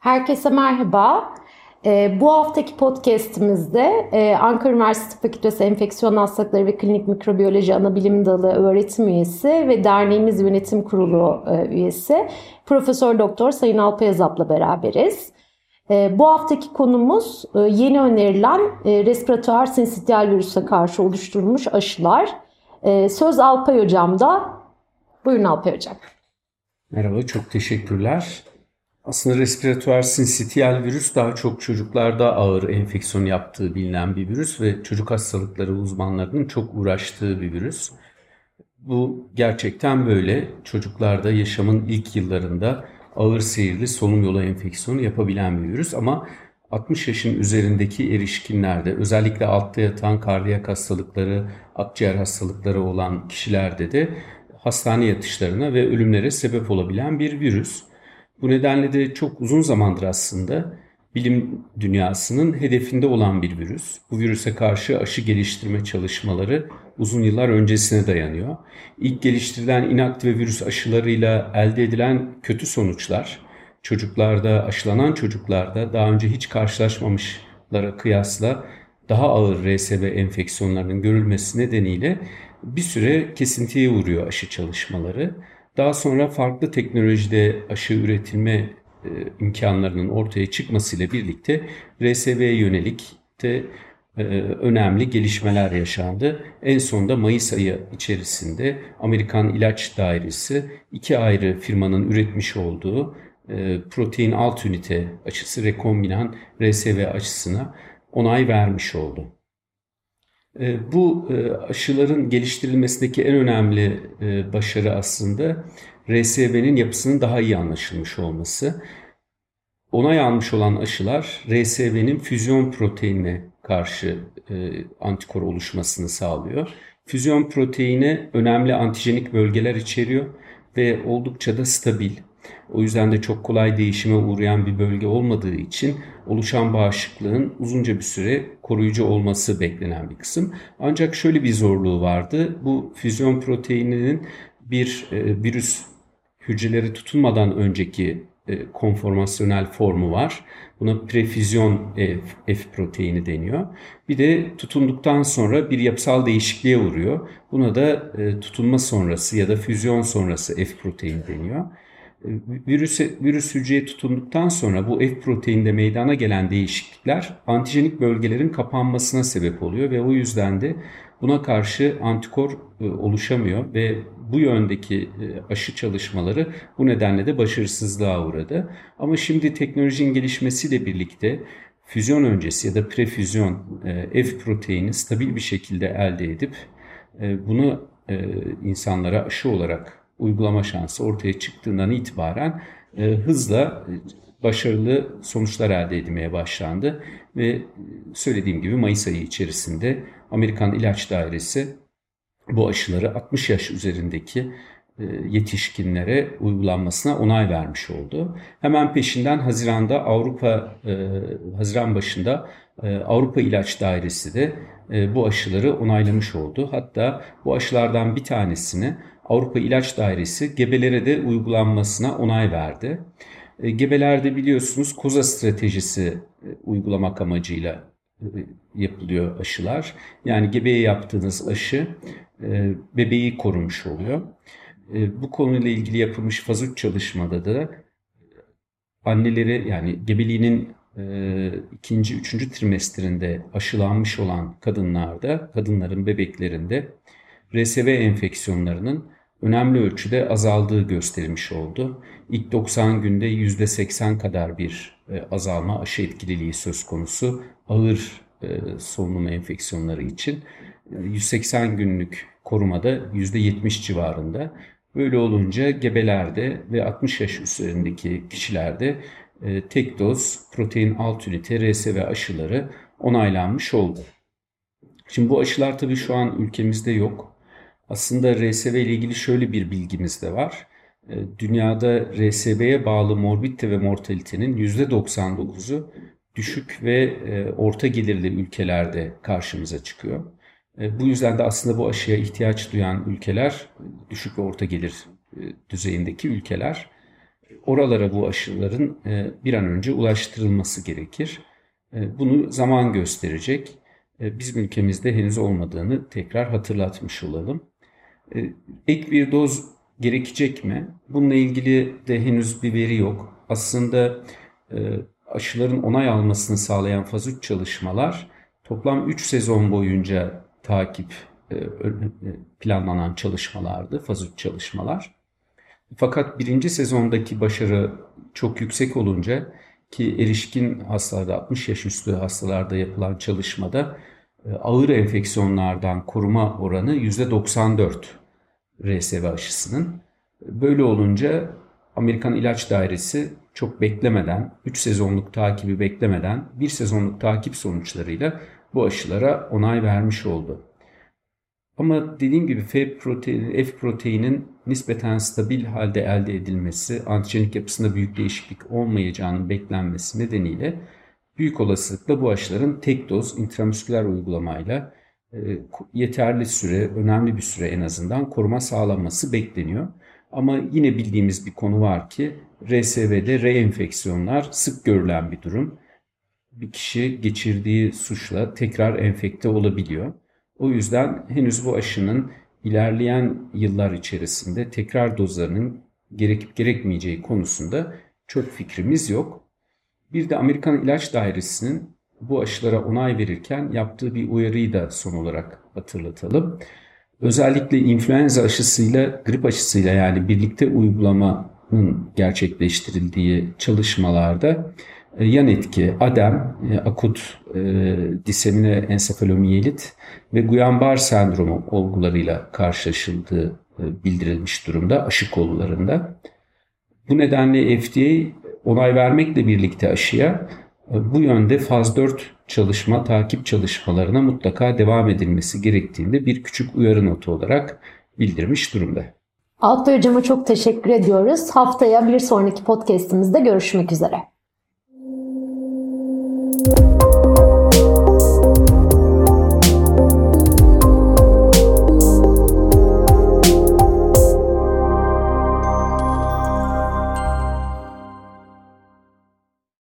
Herkese merhaba. Ee, bu haftaki podcastimizde e, Ankara Üniversitesi Fakültesi Enfeksiyon Hastalıkları ve Klinik Mikrobiyoloji Anabilim Dalı öğretim üyesi ve derneğimiz yönetim kurulu e, üyesi Profesör Doktor Sayın Alpay Azap'la beraberiz. E, bu haftaki konumuz e, yeni önerilen e, respiratuar sinsitial virüse karşı oluşturulmuş aşılar. E, söz Alpay Hocam'da. Buyurun Alpay Hocam. Merhaba, çok teşekkürler. Aslında respiratuar sinsitiyal virüs daha çok çocuklarda ağır enfeksiyon yaptığı bilinen bir virüs ve çocuk hastalıkları uzmanlarının çok uğraştığı bir virüs. Bu gerçekten böyle. Çocuklarda yaşamın ilk yıllarında ağır seyirli solunum yolu enfeksiyonu yapabilen bir virüs ama 60 yaşın üzerindeki erişkinlerde özellikle altta yatan kardiyak hastalıkları, akciğer hastalıkları olan kişilerde de hastane yatışlarına ve ölümlere sebep olabilen bir virüs. Bu nedenle de çok uzun zamandır aslında bilim dünyasının hedefinde olan bir virüs. Bu virüse karşı aşı geliştirme çalışmaları uzun yıllar öncesine dayanıyor. İlk geliştirilen inaktive virüs aşılarıyla elde edilen kötü sonuçlar çocuklarda, aşılanan çocuklarda daha önce hiç karşılaşmamışlara kıyasla daha ağır RSV enfeksiyonlarının görülmesi nedeniyle bir süre kesintiye uğruyor aşı çalışmaları. Daha sonra farklı teknolojide aşı üretilme imkanlarının ortaya çıkmasıyla birlikte RSV'ye yönelik de e, önemli gelişmeler yaşandı. En sonunda Mayıs ayı içerisinde Amerikan İlaç Dairesi iki ayrı firmanın üretmiş olduğu e, protein alt ünite aşısı rekombinan RSV aşısına onay vermiş oldu. E, bu e, aşıların geliştirilmesindeki en önemli e, başarı aslında RSV'nin yapısının daha iyi anlaşılmış olması. Onay almış olan aşılar RSV'nin füzyon proteinine karşı antikor oluşmasını sağlıyor. Füzyon proteini önemli antijenik bölgeler içeriyor ve oldukça da stabil. O yüzden de çok kolay değişime uğrayan bir bölge olmadığı için oluşan bağışıklığın uzunca bir süre koruyucu olması beklenen bir kısım. Ancak şöyle bir zorluğu vardı. Bu füzyon proteininin bir e, virüs hücreleri tutunmadan önceki e, konformasyonel formu var. Buna prefüzyon F, F proteini deniyor. Bir de tutunduktan sonra bir yapısal değişikliğe uğruyor. Buna da e, tutunma sonrası ya da füzyon sonrası F proteini deniyor virüs, virüs hücreye tutunduktan sonra bu F proteinde meydana gelen değişiklikler antijenik bölgelerin kapanmasına sebep oluyor ve o yüzden de buna karşı antikor e, oluşamıyor ve bu yöndeki e, aşı çalışmaları bu nedenle de başarısızlığa uğradı. Ama şimdi teknolojinin gelişmesiyle birlikte füzyon öncesi ya da prefüzyon e, F proteini stabil bir şekilde elde edip bunu insanlara aşı olarak uygulama şansı ortaya çıktığından itibaren e, hızla e, başarılı sonuçlar elde edilmeye başlandı ve söylediğim gibi Mayıs ayı içerisinde Amerikan İlaç Dairesi bu aşıları 60 yaş üzerindeki e, yetişkinlere uygulanmasına onay vermiş oldu. Hemen peşinden Haziran'da Avrupa e, Haziran başında e, Avrupa İlaç Dairesi de bu aşıları onaylamış oldu. Hatta bu aşılardan bir tanesini Avrupa İlaç Dairesi gebelere de uygulanmasına onay verdi. E, gebelerde biliyorsunuz koza stratejisi e, uygulamak amacıyla e, yapılıyor aşılar. Yani gebeye yaptığınız aşı bebeği korumuş oluyor. Bu konuyla ilgili yapılmış faz 3 çalışmada da anneleri yani gebeliğinin ikinci, üçüncü trimestrinde aşılanmış olan kadınlarda, kadınların bebeklerinde RSV enfeksiyonlarının önemli ölçüde azaldığı gösterilmiş oldu. İlk 90 günde %80 kadar bir e, azalma aşı etkililiği söz konusu ağır e, solunum enfeksiyonları için. 180 e, günlük korumada %70 civarında. Böyle olunca gebelerde ve 60 yaş üzerindeki kişilerde tek doz protein alt ünite RSV aşıları onaylanmış oldu. Şimdi bu aşılar tabii şu an ülkemizde yok. Aslında RSV ile ilgili şöyle bir bilgimiz de var. Ee, dünyada RSV'ye bağlı morbidite ve mortalitenin %99'u düşük ve e, orta gelirli ülkelerde karşımıza çıkıyor. E, bu yüzden de aslında bu aşıya ihtiyaç duyan ülkeler, düşük ve orta gelir e, düzeyindeki ülkeler. oralara bu aşıların e, bir an önce ulaştırılması gerekir. E, bunu zaman gösterecek. E, bizim ülkemizde henüz olmadığını tekrar hatırlatmış olalım. E, ek bir doz gerekecek mi? Bununla ilgili de henüz bir veri yok. Aslında e, aşıların onay almasını sağlayan faz 3 çalışmalar toplam 3 sezon boyunca takip e, planlanan çalışmalardı, faz 3 çalışmalar. Fakat birinci sezondaki başarı çok yüksek olunca ki erişkin hastalarda 60 yaş üstü hastalarda yapılan çalışmada ağır enfeksiyonlardan koruma oranı %94 RSV aşısının. Böyle olunca Amerikan İlaç Dairesi çok beklemeden, 3 sezonluk takibi beklemeden, 1 sezonluk takip sonuçlarıyla bu aşılara onay vermiş oldu. Ama dediğim gibi F proteini, F proteinin nispeten stabil halde elde edilmesi, antijenik yapısında büyük değişiklik olmayacağının beklenmesi nedeniyle büyük olasılıkla bu aşıların tek doz intramüsküler uygulamayla yeterli süre, önemli bir süre en azından koruma sağlanması bekleniyor. Ama yine bildiğimiz bir konu var ki RSV'de reenfeksiyonlar sık görülen bir durum. Bir kişi geçirdiği suçla tekrar enfekte olabiliyor. O yüzden henüz bu aşının ilerleyen yıllar içerisinde tekrar dozlarının gerekip gerekmeyeceği konusunda çok fikrimiz yok. Bir de Amerikan İlaç Dairesi'nin bu aşılara onay verirken yaptığı bir uyarıyı da son olarak hatırlatalım. Özellikle influenza aşısıyla grip aşısıyla yani birlikte uygulamanın gerçekleştirildiği çalışmalarda e, yan etki, adem, e, akut e, disemine ensefalomiyelit ve Guillain-Barré sendromu olgularıyla karşılaşıldığı e, bildirilmiş durumda aşı kollarında. Bu nedenle FDA onay vermekle birlikte aşıya bu yönde faz 4 çalışma, takip çalışmalarına mutlaka devam edilmesi gerektiğinde bir küçük uyarı notu olarak bildirmiş durumda. Alpay Hocam'a çok teşekkür ediyoruz. Haftaya bir sonraki podcastimizde görüşmek üzere.